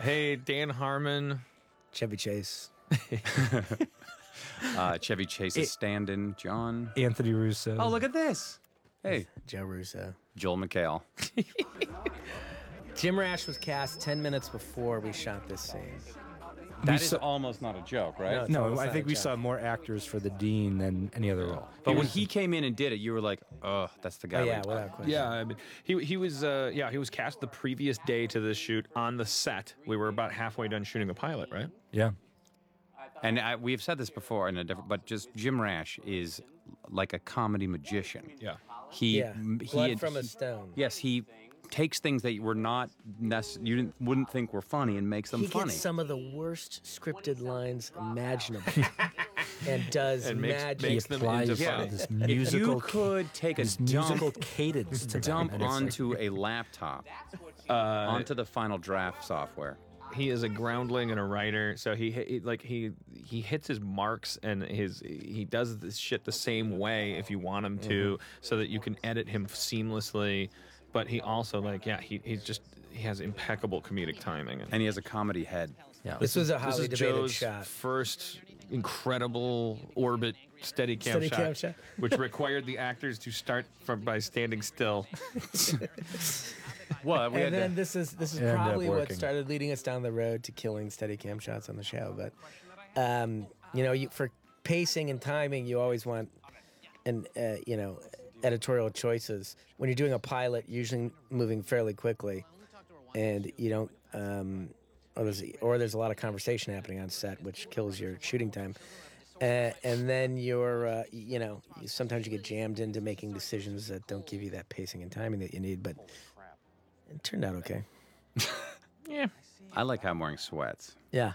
Hey, Dan Harmon. Chevy Chase. Uh, Chevy Chase's stand-in, John. Anthony Russo. Oh, look at this. Hey, Joe Russo. Joel McHale. Jim Rash was cast 10 minutes before we shot this scene. That is almost not a joke, right? No, No, I think we joke. saw more actors for the Dean than any other role. But when he came in and did it, you were like, "Oh, that's the guy." Oh, yeah, we- without question. Yeah, I mean, he he was uh, yeah he was cast the previous day to this shoot on the set. We were about halfway done shooting the pilot, right? Yeah. And I, we've said this before in a different, but just Jim Rash is like a comedy magician. Yeah. He, Yeah. he Blood had- from a stone. Yes, he takes things that were not necess- you didn't, wouldn't think were funny and makes them He funny. gets some of the worst scripted lines imaginable and does And makes- magic. makes them into yeah, funny. this if musical you could take a this musical cadence to dump them, and like- onto a laptop, uh, onto the Final Draft software. He is a groundling and a writer, so he, he like he he hits his marks and his he does this shit the same way if you want him to, mm-hmm. so that you can edit him seamlessly. But he also like yeah he he's just he has impeccable comedic timing. and he has a comedy head. Yeah. This was a This highly is debated Joe's shot. first incredible orbit steady cam Steady shot, cam shot. which required the actors to start from by standing still. Well, we And then to, this is this is It ended up probably what started leading us down the road to killing steady cam shots on the show. But um, you know, you, for pacing and timing, you always want and uh, you know editorial choices. When you're doing a pilot, usually moving fairly quickly, and you don't um, or there's or there's a lot of conversation happening on set, which kills your shooting time. Uh, and then you're, uh, you know, sometimes you get jammed into making decisions that don't give you that pacing and timing that you need. But it turned out okay. Yeah, I like how I'm wearing sweats. Yeah,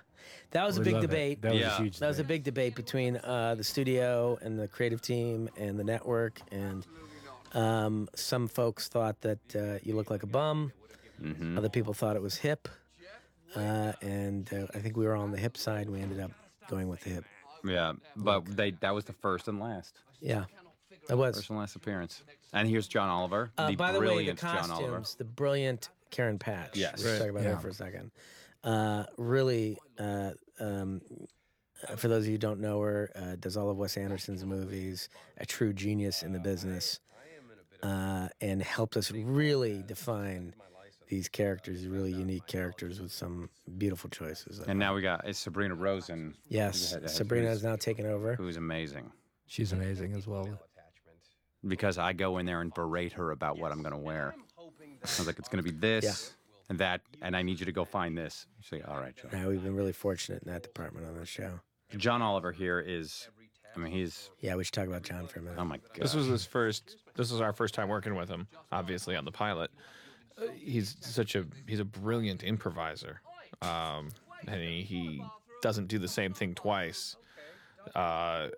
that was a big debate. That was Yeah. a huge That was a big debate between uh, the studio and the creative team and the network. And um, some folks thought that uh, you look like a bum. Other people thought it was hip. Uh, and uh, I think we were on the hip side. We ended up going with the hip. Yeah, but they that was the first and last, Yeah, it was. first and last appearance. And here's John Oliver, Uh, the by the way, the brilliant John Oliver. costumes, the brilliant Karen Patch. Yes. Let's Right. talk about Yeah. her for a second. Uh, really, uh, um, uh, for those of you who don't know her, uh, does all of Wes Anderson's movies, a true genius in the business, uh, and helped us really define these characters, really unique characters with some beautiful choices. And now we got it's Sabrina Rosen. yes, who's- Sabrina who's- has now taken over. who's amazing. She's amazing as well. Because I go in there and berate her about what I'm going to wear. I was like, it's going to be this and that, and I need you to go find this. She's like, all right, John. Now we've been really fortunate in that department on the show. John Oliver here is, I mean, he's, Yeah, we should talk about John for a minute. oh my God. this was his first. This was our first time working with him. Obviously on the pilot, uh, he's such a he's a brilliant improviser, um, and he, he doesn't do the same thing twice. Uh,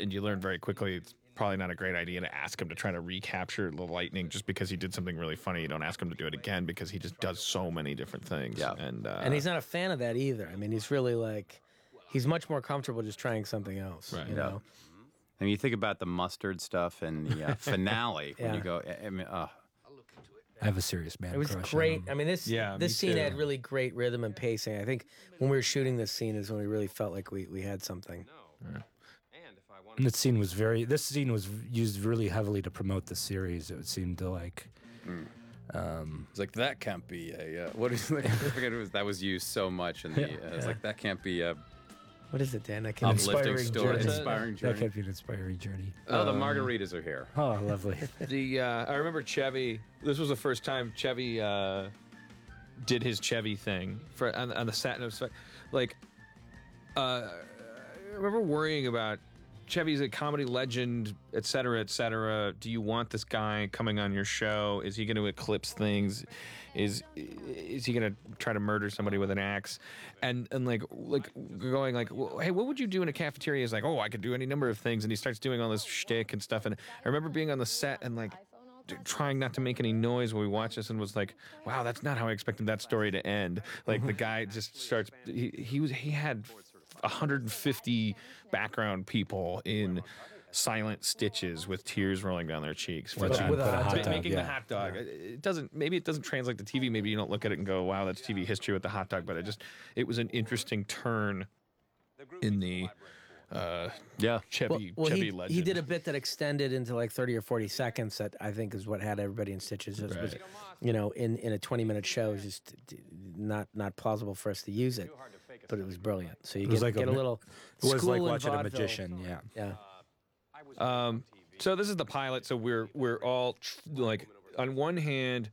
and you learn very quickly it's probably not a great idea to ask him to try to recapture the lightning just because he did something really funny. You don't ask him to do it again because he just does so many different things. Yeah. and uh, and he's not a fan of that either. I mean, he's really like, he's much more comfortable just trying something else. Right. You Yeah. know? I mean, you think about the mustard stuff and the uh, finale when you go, I I mean, uh, I have a serious man It was crush on great. him. I mean, this Yeah, this me scene too. had really great rhythm and pacing. I think when we were shooting this scene is when we really felt like we, we had something. And this scene was very. This scene was used really heavily to promote the series. It seemed to like. um it's like, that can't be a, uh, what is I forget it was, that was used so much. And the, uh, it's like, that can't be a What is it, Dan? I can uplifting inspiring story, journey. inspiring That can't be an inspiring journey. Oh, the margaritas are here. Oh, lovely. The uh, I remember Chevy. This was the first time Chevy uh, did his Chevy thing for on, on the set. And it was like, like, uh, I remember worrying about Chevy's a comedy legend, et cetera, et cetera. Do you want this guy coming on your show? Is he going to eclipse things? Is is he going to try to murder somebody with an axe? And and like like going like, hey, what would you do in a cafeteria? Is like, oh, I could do any number of things, and he starts doing all this shtick and stuff. And I remember being on the set and like trying not to make any noise when we watched this and was like, wow, that's not how I expected that story to end. Like the guy just starts he, he was he had 150 background people in silent stitches with tears rolling down their cheeks for Watching that. with a hot dog, making the hot dog. It- It doesn't. Maybe it doesn't translate to TV. Maybe you don't look at it and go, "Wow, that's TV history with the hot dog." But it just, it was an interesting turn in the uh, Yeah. Chevy well, Chevy he, legend. he did a bit that extended into like 30 or 40 seconds that I think is what had everybody in stitches. It was, you know, in, in a 20 minute show, it's just not not plausible for us to use it, but it was brilliant. So you It was get, like a get a, ma- little It was like and watching a magician. Yeah. Yeah. Um, so this is the pilot. So we're we're all tr- like, on one hand,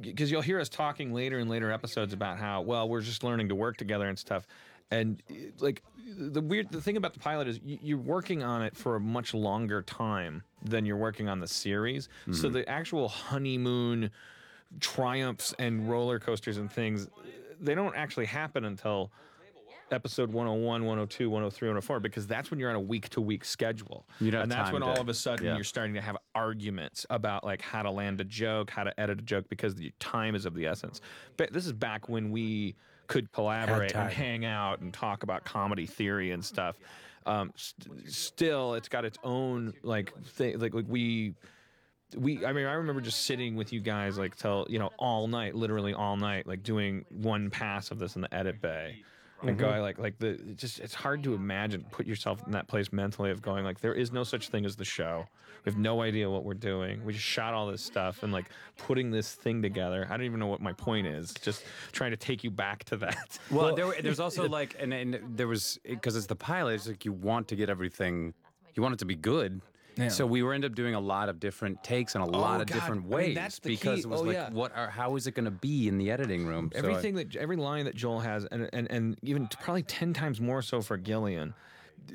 because you'll hear us talking later in later episodes about how well we're just learning to work together and stuff, and uh, like the weird the thing about the pilot is you, you're working on it for a much longer time than you're working on the series. So the actual honeymoon triumphs and roller coasters and things, they don't actually happen until episode 101, 102, 103, 104 because that's when you're on a week to week schedule. You and that's when to- all of a sudden yeah. you're starting to have arguments about like how to land a joke, how to edit a joke because the time is of the essence. But this is back when we could collaborate and hang out and talk about comedy theory and stuff. Um, st- still, it's got its own like thing. Like, like we we i mean i remember just sitting with you guys like till you know all night literally all night like doing one pass of this in the edit bay. And mm-hmm. going like like the just it's hard to imagine put yourself in that place mentally of going like there is no such thing as the show. We have no idea what we're doing. We just shot all this stuff and like putting this thing together. I don't even know what my point is. Just trying to take you back to that. Well, there, there's also like, and, and there was because it's the pilot. It's like you want to get everything, you want it to be good. So we were end up doing a lot of different takes and a oh, lot of God. different I mean, ways that's the because key. it was Oh, like, yeah. what are, how is it going to be in the editing room? So I- everything that every line that Joel has, and and and even probably ten times more so for Gillian.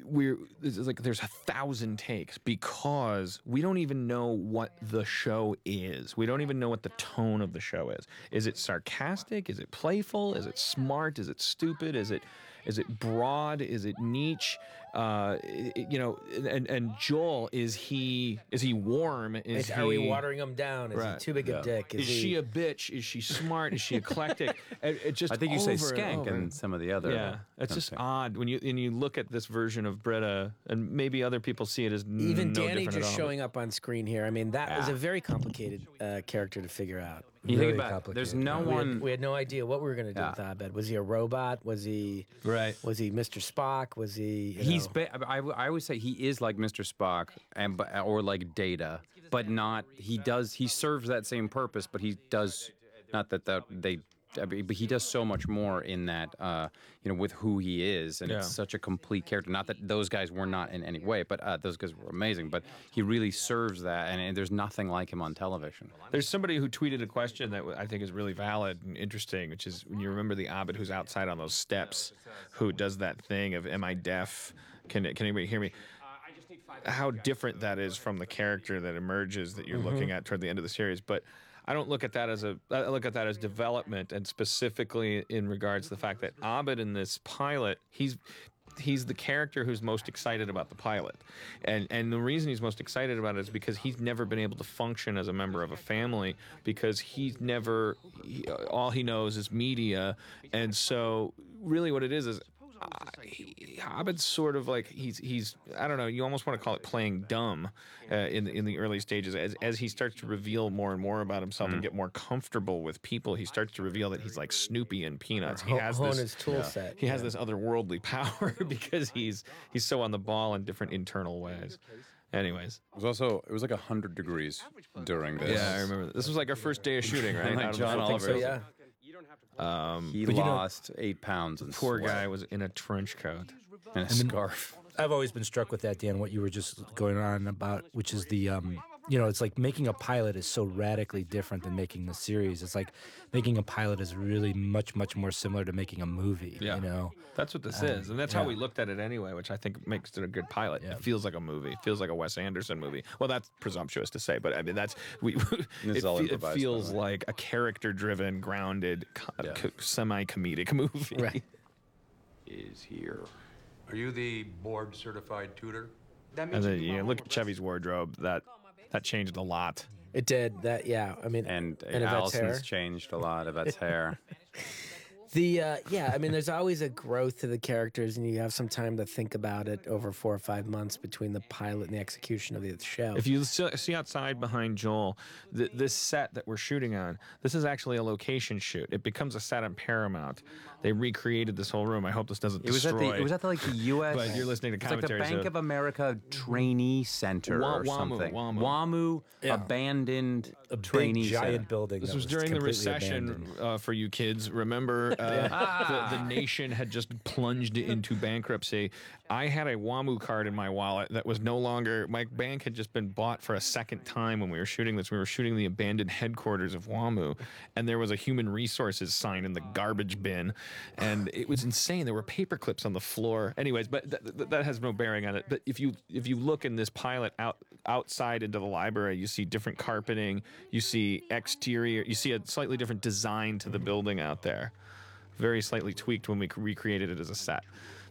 We're it's like there's a thousand takes because we don't even know what the show is. We don't even know what the tone of the show is. Is it sarcastic? Is it playful? Is it smart? Is it stupid? Is it is it broad? Is it niche? Uh, i- i- you know, and and Joel is he is he warm? Is Is, are we he- watering him down? Is Right. he too big a dick? Is he, she a bitch? Is she smart? Is she eclectic? it, it just I think you say skank over. and some of the other. Yeah, it's just odd when you and you look at this version of Britta, and maybe other people see it as even no Danny different at just all. showing up on screen here. I mean, that was a very complicated uh, character to figure out. You Really think about it, there's no yeah. We one. had, we had no idea what we were going to do Yeah. with Abed. Was he a robot? Was he Right. Was he Mr. Spock? Was he? He's. know- Ba- I, I always say he is like Mr. Spock and but- or like Data, but not. He does. He serves that same purpose, but he does not that that they. I mean, but he does so much more in that, uh, you know, with who he is, and it's such a complete character. Not that those guys were not in any way, but uh, those guys were amazing. But he really serves that, and, and there's nothing like him on television. There's somebody who tweeted a question that I think is really valid and interesting, which is when you remember the Abed who's outside on those steps, who does that thing of "Am I deaf? Can can anybody hear me?" How different that is from the character that emerges that you're looking at toward the end of the series, but. I don't look at that as a. I look at that as development, and specifically in regards to the fact that Abed in this pilot, he's he's the character who's most excited about the pilot, and and the reason he's most excited about it is because he's never been able to function as a member of a family because he's never he, all he knows is media, and so really what it is is. Uh, he, Abed's sort of like he's he's I don't know you almost want to call it playing dumb uh, in the, in the early stages. As as he starts to reveal more and more about himself and get more comfortable with people he starts to reveal that he's like Snoopy and Peanuts. he has this his tool set. he has this otherworldly power because he's he's so on the ball in different internal ways. Anyways, It was also it was like hundred degrees during this. yeah, I remember. This was like our first day of shooting, right? Like Out of the John Oliver. So yeah, He But you know- lost eight pounds. In Poor sweat guy was in a trench coat. and a scarf. I've always been struck with that, Dan, what you were just going on about, which is the, um, you know, it's like making a pilot is so radically different than making the series. It's like making a pilot is really much, much more similar to making a movie. Yeah. You know, That's what this um, is, and that's how we looked at it anyway, which I think makes it a good pilot. It feels like a movie. It feels like a Wes Anderson movie. Well, that's presumptuous to say, but I mean that's we. This it, is all fe- it improvised, by the feels like a character-driven, grounded, co- co- semi-comedic movie. Right. Is here. Are you the board certified tutor? That. And then you look at Chevy's wardrobe. That that changed a lot. it did that. Yeah, I mean, And, and Yvette's hair. Allison's changed a lot of its hair. The uh, yeah, I mean, there's always a growth to the characters, and you have some time to think about it over four or five months between the pilot and the execution of the show. If you see see outside behind Joel, th- this set that we're shooting on, this is actually a location shoot. It becomes a set on Paramount. They recreated this whole room. I hope this doesn't It was at destroy. the it was at the, like the U.S. But you're listening to it's like the Bank so- of America Trainee Center Wa- or WAMU, something. WAMU. abandoned A big trainee giant center. building. This that was during the recession uh, for you kids. Remember, uh, the, the nation had just plunged into bankruptcy. I had a WAMU card in my wallet that was no longer. My bank had just been bought for a second time when we were shooting this. We were shooting the abandoned headquarters of WAMU, and there was a human resources sign in the garbage bin, and it was insane. There were paper clips on the floor. Anyways, but th- th- that has no bearing on it. But if you if you look in this pilot out outside into the library, you see different carpeting, you see exterior, you see a slightly different design to the building out there. Very slightly tweaked when we recreated it as a set.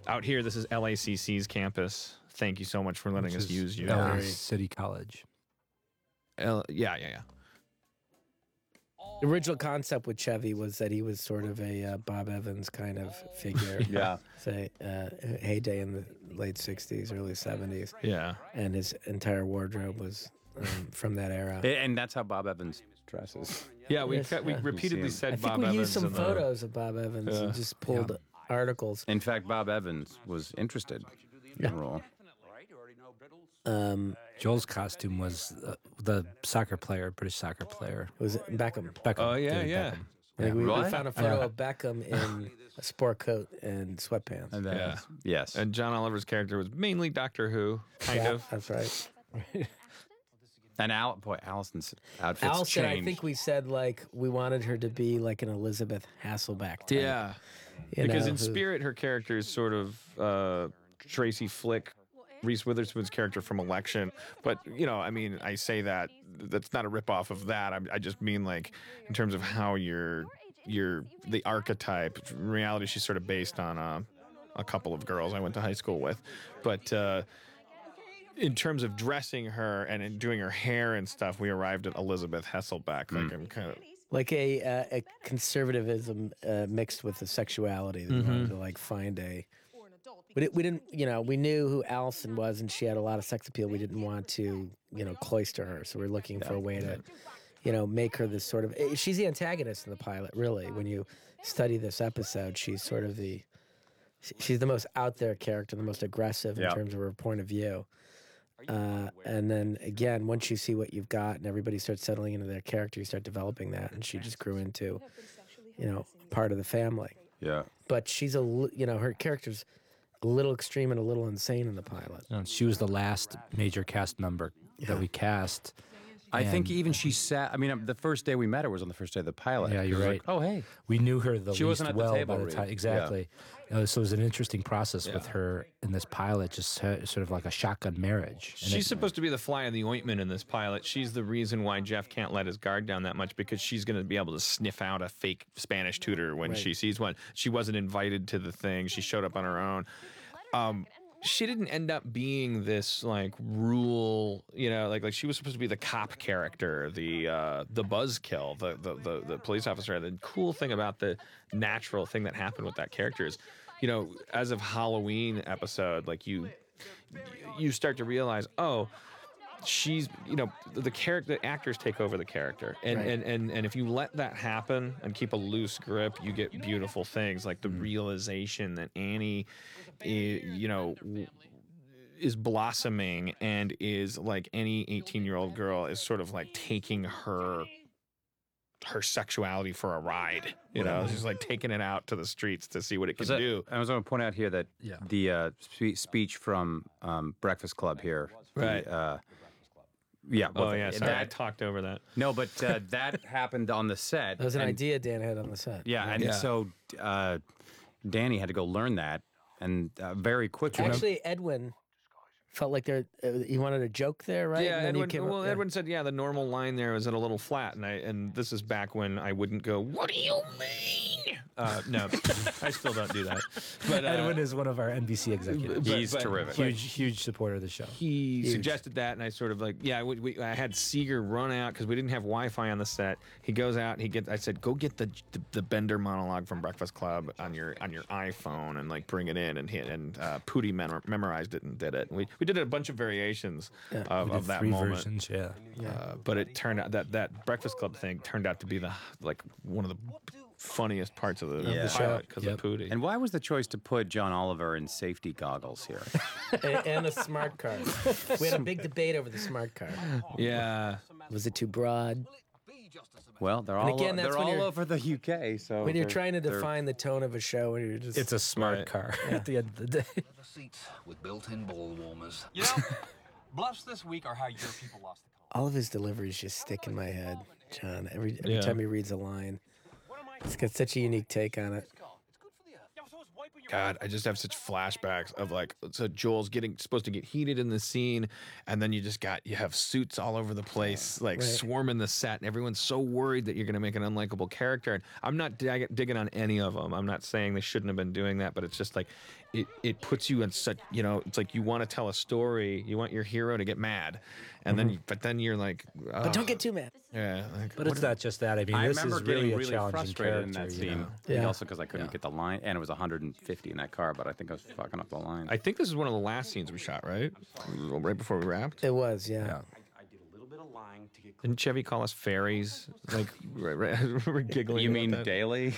Out here, this is LACC's campus. Thank you so much for letting us Which is use you. LA City College. L- yeah, yeah, yeah. The original concept with Chevy was that he was sort of a uh, Bob Evans kind of figure. Yeah. Say, uh, heyday in the late '60s, early '70s, Yeah. and his entire wardrobe was um, from that era. And that's how Bob Evans dresses. Yeah, we Yes, ca- we yeah. repeatedly him. said I think Bob we Evans. used some in the- photos of Bob Evans Yeah. and just pulled articles. In fact, Bob Evans was interested in the role. Um, Joel's costume was uh, the soccer player, British soccer player. it was Beckham. Beckham. Oh, yeah, David yeah. Beckham. I think we, we found a photo of Beckham in a sport coat and sweatpants. And Yeah. that's- Yes. And John Oliver's character was mainly Doctor Who, kind Yeah, of. That's right. And Al, boy, Allison's outfit's Allison, changed. I think we said like we wanted her to be like an Elisabeth Hasselbeck. Type, Yeah. because know, in who- spirit, her character is sort of uh, Tracy Flick, Reese Witherspoon's character from Election. But you know, I mean, I say that that's not a ripoff of that. I, I just mean like in terms of how you're you're the archetype. In reality, she's sort of based on a, a couple of girls I went to high school with, but. Uh, in terms of dressing her and in doing her hair and stuff, we arrived at Elisabeth Hasselbeck. Like I'm kind of like a uh, a conservatism uh, mixed with the sexuality. That we wanted to like find a. But it, we didn't, you know, we knew who Allison was, and she had a lot of sex appeal. We didn't want to, you know, cloister her, so we're looking for a way to, you know, make her this sort of. eh, She's the antagonist in the pilot, really. When you study this episode, she's sort of the. She's the most out there character, the most aggressive in Yeah. terms of her point of view. Uh, and then again, once you see what you've got and everybody starts settling into their character, you start developing that. And she just grew into, you know, part of the family. yeah. But she's a, you know, her character's a little extreme and a little insane in the pilot. And she was the last major cast member that we cast. I think even she sat. I mean, um, the first day we met her was on the first day of the pilot. Yeah, you're right. Like, oh, hey. We knew her the She least wasn't at the well table by the read. time. Yeah. Exactly. Uh, so it was an interesting process with her in this pilot, just sort of like a shotgun marriage. And She's it- supposed to be the fly in the ointment in this pilot. She's the reason why Jeff can't let his guard down that much because she's going to be able to sniff out a fake Spanish tutor when she sees one. She wasn't invited to the thing. She showed up on her own. Um, she didn't end up being this like rule, you know, like like she was supposed to be the cop character, the uh, the buzzkill, the, the the the police officer. And The cool thing about the natural thing that happened with that character is, you know, as of Halloween episode, like you you start to realize, oh, she's you know the character the actors take over the character and, Right. and and and if you let that happen and keep a loose grip you get beautiful things like the Mm-hmm. realization that annie i- you know is blossoming and is like any 18 year old girl is sort of like taking her her sexuality for a ride you know she's like taking it out to the streets to see what it can that- do I was going to point out here that Yeah. the uh, spe- speech from um, Breakfast Club here. the, Right. uh, yeah. oh well, yeah sorry i That, talked over that no, but uh, that happened on the set. That was an and- idea Dan had on the set. Yeah, and Yeah. so uh, Danny had to go learn that, and uh, very quickly. Actually, Edwin felt like there uh, you wanted a joke there, right? Yeah, And then you Edwin. came up- well, yeah. Edwin said, yeah, the normal line there was at a little flat, and I and this is back when I wouldn't go. What do you mean? Uh, no, I still don't do that. But uh, Edwin is one of our NBC executives. but- He's but- terrific. huge, huge supporter of the show. he suggested that, and I sort of like, yeah, we, we, I had Seeger run out because we didn't have Wi-Fi on the set. He goes out, he gets. I said, go get the, the the Bender monologue from Breakfast Club on your on your iPhone and like bring it in, and hit and uh, Pudi mem- memorized it and did it. We we did a bunch of variations of, We did of that three moment. versions, yeah. Uh, but it turned out that that Breakfast Club thing turned out to be the like one of the funniest parts of the, Yeah. of the pilot because Yep. of Pudi. And why was the choice to put John Oliver in safety goggles here? and, and a smart car. We had a big debate over the smart car. yeah, Was it too broad? Well, they're all again, that's they're when all you're- over the UK. So When you're trying to define the tone of a show, and you're just It's a smart Right. car at the end of the day. The seats with built-in ball warmers. You know, bluffs this week are how your people lost the all of his deliveries just stick in my head, John. Every every Yeah. time he reads a line, it's got such a unique take on it. God, I just have such flashbacks of like, so Joel's getting supposed to get heated in the scene, and then you just got you have suits all over the place, like Right. swarming the set, and everyone's so worried that you're going to make an unlikable character. And I'm not dig- digging on any of them. I'm not saying they shouldn't have been doing that, but it's just like, it it puts you in such, you know, it's like you want to tell a story, you want your hero to get mad, and then, mm-hmm. but then you're like, But don't get too mad. yeah, like, But it's not just that. I mean, I this remember is getting really a really challenging frustrated in character. that you scene. know? Yeah. Also because I couldn't get the line, and it was 150 in that car, but I think I was fucking up the line. I think this is one of the last scenes we shot, right? Right before we wrapped. It was, yeah. Yeah. Didn't Chevy call us fairies? Like, right, right, we're giggling. you mean that. daily?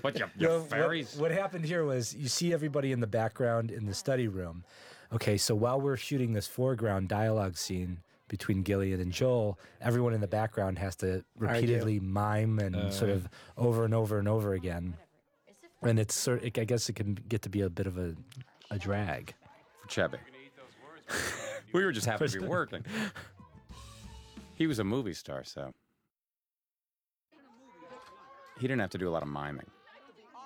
what you, You know, you what- fairies? What, happened here was you see everybody in the background in the study room. Okay, so while we're shooting this foreground dialogue scene between Gillian and Joel, everyone in the background has to repeatedly mime and oh, sort of over and over and over again. And it's sort I guess it can get to be a bit of a, a drag. for Chevy. We were just happy to be working. He was a movie star, so he didn't have to do a lot of miming.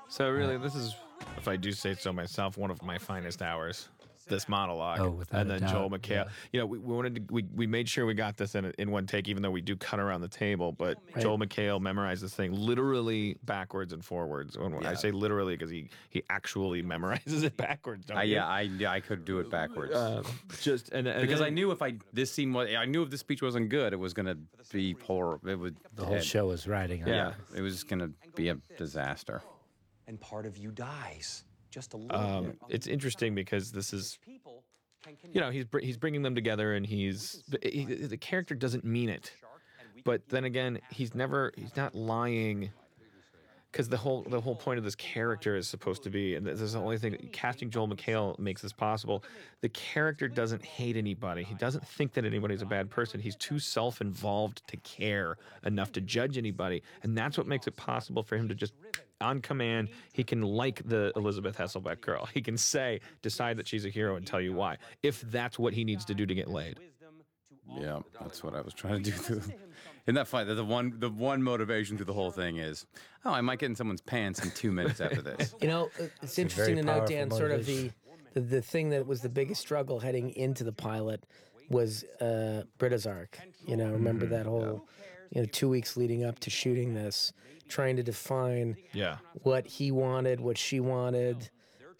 So really, this is, if I do say so myself, one of my finest hours. This monologue, Oh, without and a then Joel doubt, McHale. yeah. You know, we, we wanted to, we, we made sure we got this in a- in one take, even though we do cut around the table. But Joel McHale memorized this thing literally backwards and forwards. When I say literally, because he he actually memorizes it backwards. Don't I, yeah, I, I could do it backwards Uh, just and, and because I knew if I this scene was I knew if this speech wasn't good, it was gonna be poor. It would The whole it- show was riding on it. Yeah, it was gonna be a disaster. And part of you dies. Just a little um, bit. it's interesting because this is you know he's br- he's bringing them together and he's he, the character doesn't mean it. but then again he's never he's not lying because the whole the whole point of this character is supposed to be and this is the only thing casting Joel McHale makes this possible. The character doesn't hate anybody. He doesn't think that anybody's a bad person. he's too self-involved to care enough to judge anybody and that's what makes it possible for him to just on command he can like the Elisabeth Hasselbeck girl he can say decide that she's a hero and tell you why if that's what he needs to do to get laid Yeah, that's what I was trying to do. Through. Isn't that funny? that The one, the one motivation through the whole thing is, oh, I might get in someone's pants in two minutes after this. You know, uh, it's interesting to note, powerful Dan, sort of the, the the thing that was the biggest struggle heading into the pilot was uh, Britta's arc. You know, remember Mm-hmm. that whole, you know, two weeks leading up to shooting this, trying to define yeah what he wanted, what she wanted,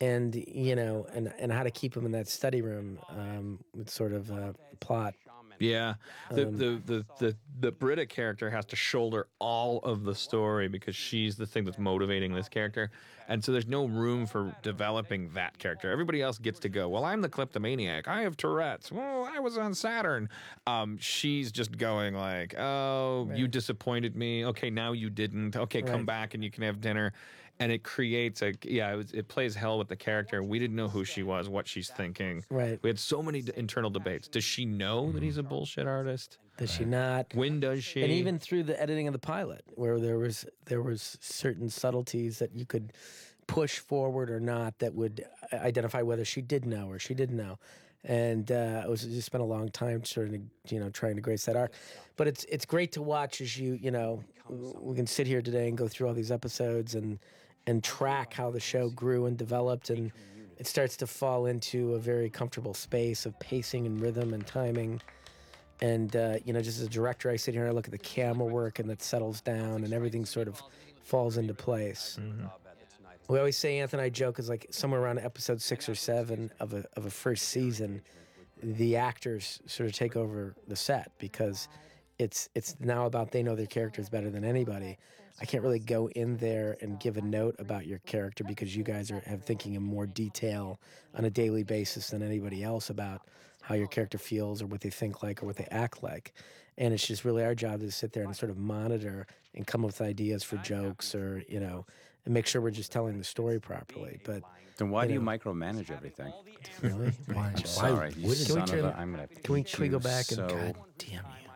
and you know, and and how to keep him in that study room um, with sort of a plot. Yeah, the, the the the the Britta character has to shoulder all of the story because she's the thing that's motivating this character, and so there's no room for developing that character. Everybody else gets to go. Well, I'm the kleptomaniac. I have Tourette's. Well, I was on Saturn. Um, she's just going like, oh, you disappointed me. Okay, now you didn't. Okay, come back and you can have dinner. And it creates a yeah, it, was, it plays hell with the character. We didn't know who she was, what she's thinking. Right. We had so many d- internal debates. Does she know that he's a bullshit artist? Does she not? When does she? and even through the editing of the pilot where there was there was certain subtleties that you could push forward or not that would identify whether she did know or she didn't know and uh, it was just spent a long time sort of you know trying to grace that arc but it's it's great to watch as you you know we can sit here today and go through all these episodes and and track how the show grew and developed and it starts to fall into a very comfortable space of pacing and rhythm and timing. And uh, you know, just as a director, I sit here and I look at the camera work, and that settles down, and everything sort of falls into place. We always say Anthony, I joke is like somewhere around episode six or seven of a of a first season, the actors sort of take over the set because it's it's now about they know their characters better than anybody. I can't really go in there and give a note about your character because you guys are have thinking in more detail on a daily basis than anybody else about how your character feels or what they think like or what they act like. And it's just really our job to sit there and sort of monitor and come up with ideas for jokes or, you know, and make sure we're just telling the story properly. But Then why do you micromanage everything? really, Why, I'm sorry. You Can we son of turn- a, I'm gonna can we- can we go you back and- so God Damn you.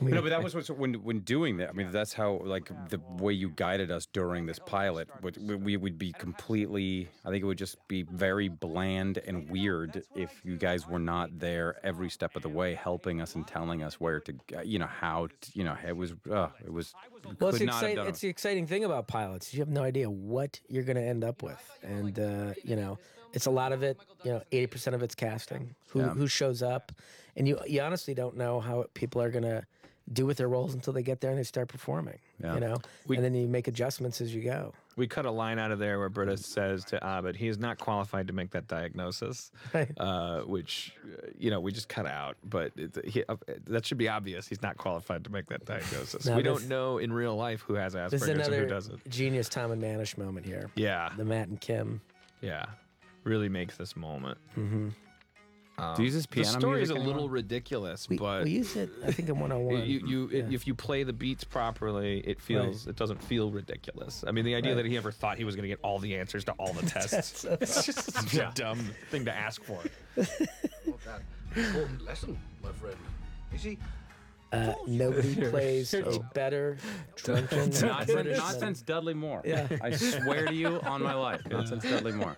We, No, but that was what's when when doing that. I mean, that's how like the way you guided us during this pilot. Would we would be completely. I think it would just be very bland and weird if you guys were not there every step of the way, helping us and telling us where to, you know, how. To, you know, it was. Uh, it was. we Well, it's, could not have done it's the exciting thing about pilots. You have no idea what you're going to end up with, and uh, you know, it's a lot of it. You know, eighty percent of it's casting. Who Yeah. who shows up, and you you honestly don't know how people are going to do with their roles until they get there and they start performing. Yeah. You know, We- and then you make adjustments as you go. We cut a line out of there where Britta says to Abed, he is not qualified to make that diagnosis, uh, which, you know, we just cut out. But it, he, uh, that should be obvious. He's not qualified to make that diagnosis. We this- don't know in real life who has Asperger's and who doesn't. genius Tom and Manish moment here. Yeah, The Matt and Kim. yeah. Really makes this moment. hmm Um, Do you use this the piano story is music a little anymore? ridiculous, We, but we use it, I think, in one on one. you, you yeah. if you play the beats properly, it feels it doesn't feel ridiculous. I mean, the idea Right. that he ever thought he was going to get all the answers to all the tests, it's just such a dumb thing to ask for. What that important lesson, my friend. You see, Uh, nobody plays a better drunken Not, since, not since Dudley Moore. Yeah. I swear to you on my life, not since Dudley Moore.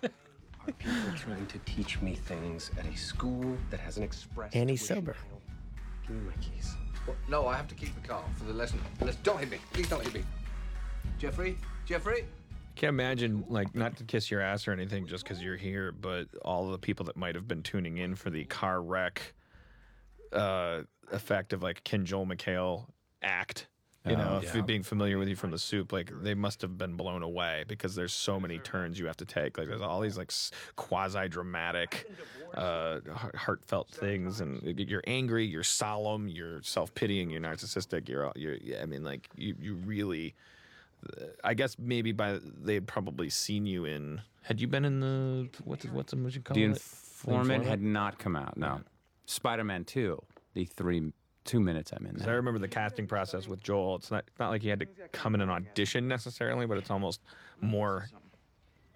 Are people trying to teach me things at a school that has an express? And he's sober. Give me my keys. What? no, I have to keep the car for the lesson. Let's don't hit me. Please don't hit me. Jeffrey, Jeffrey. Can't imagine like not to kiss your ass or anything just because you're here, but all the people that might have been tuning in for the car wreck uh, effect of like Ken Joel McHale act. You know, if you're being familiar with you from the soup, like they must have been blown away because there's so many turns you have to take. Like there's all these like quasi dramatic, uh, heartfelt things, and you're angry, you're solemn, you're self pitying, you're narcissistic. You're, you're, yeah, I mean, like you, you really. I guess maybe by they had probably seen you in. Had you been in the what's it- what's the what you call The it? Informant had not come out. No. Spider-Man Two, the three two minutes I'm in. 'Cause I remember the casting process with Joel. It's not not like he had to come in and audition necessarily, but it's almost more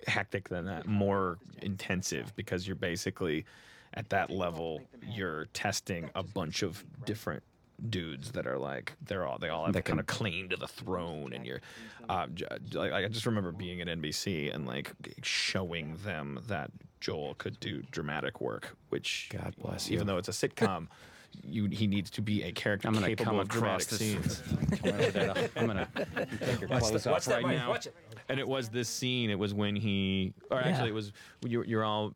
hectic than that, more intensive because you're basically at that level. You're testing a bunch of different dudes that are like they're all they all have That kind of claim to the throne and you're uh, j- like I just remember being at NBC and like showing them that Joel could do dramatic work which God bless even though it's a sitcom you he needs to be a character I'm gonna capable come of dramatic across this. scenes. Come over there. I'm gonna take your clothes off right now. and it was this scene. It was when he or actually it was you're, you're all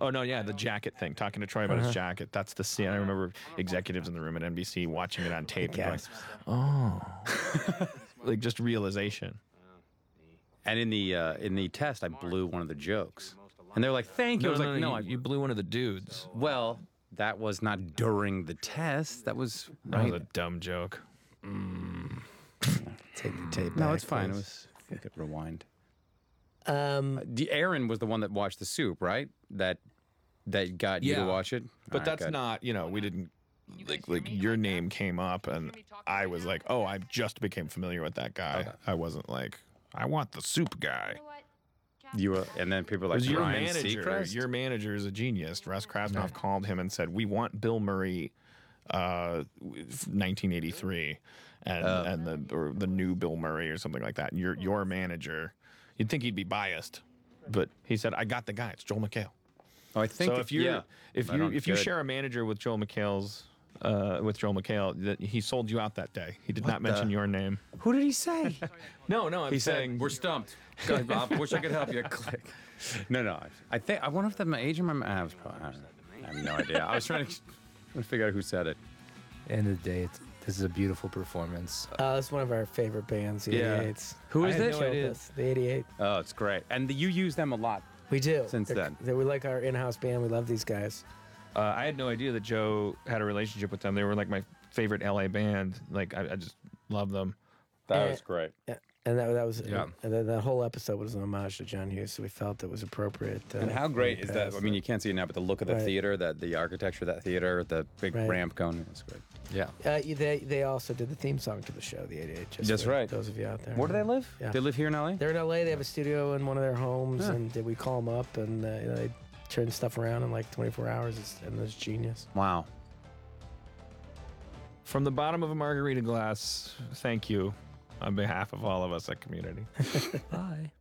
oh no yeah the jacket thing. Talking to troy about his jacket. That's the scene. I remember executives in the room at nbc watching it on tape and going, oh. Like just realization. And in the uh, in the test, I blew one of the jokes, and they're like, "Thank you." I was like, "No, you, I, you blew one of the dudes. Well, that was not during the test. That was that was a dumb joke Take the tape no, back, it's fine. It please. was we could rewind. Um, The Aaron was the one that watched the soup, right? That that got you Yeah. to watch it. but Alright, that's good. not you know we didn't like like your name came up and i was like oh i just became familiar with that guy i wasn't like i want the soup guy you were, and then people were like your Ryan manager. Seacrest? Your manager is a genius. Russ Krasnoff called him and said, "We want Bill Murray, uh, 1983, and Oh. and the or the new Bill Murray or something like that." And your your manager, you'd think he'd be biased, but he said, "I got the guy. It's Joel McHale." oh, I think so if you yeah, if you if you share a manager with Joel McHale's uh, with Joel McHale that he sold you out that day. He did not mention your name. Who did he say? No, no, I'm he saying said, "We're stumped." God, I wish I could help you. Click. No, no. I think I wonder if that my agent. My I, was probably, I, don't know. I have no idea. I was trying to, trying to figure out who said it. End of the day, it's, this is a beautiful performance. Uh, it's one of our favorite bands, the Yeah. 88s. Who I had this? no idea. Chopus, the 88. Oh, it's great. And the, you use them a lot. We do. Since They're- then. they- we like our in-house band. We love these guys. Uh, I had no idea that Joe had a relationship with them. They were like my favorite LA band. Like I, I just love them. That was great. Yeah, and that that was Yeah. And then that whole episode was an homage to John Hughes, so we felt it was appropriate. Uh, And how great is that? I mean, you can't see it now, but the look of the Right. theater, that the architecture of that theater, the big Right. ramp going, it's great. Yeah. Uh, they they also did the theme song to the show, the 88. Just That's for right. Those of you out there. Where do they live? Yeah. They live here in LA. They're in LA. They have a studio in one of their homes, Yeah. and we call them up, and uh, they turn stuff around in like 24 hours. It's, and that's genius. Wow. From the bottom of a margarita glass, thank you on behalf of all of us at Community. Bye.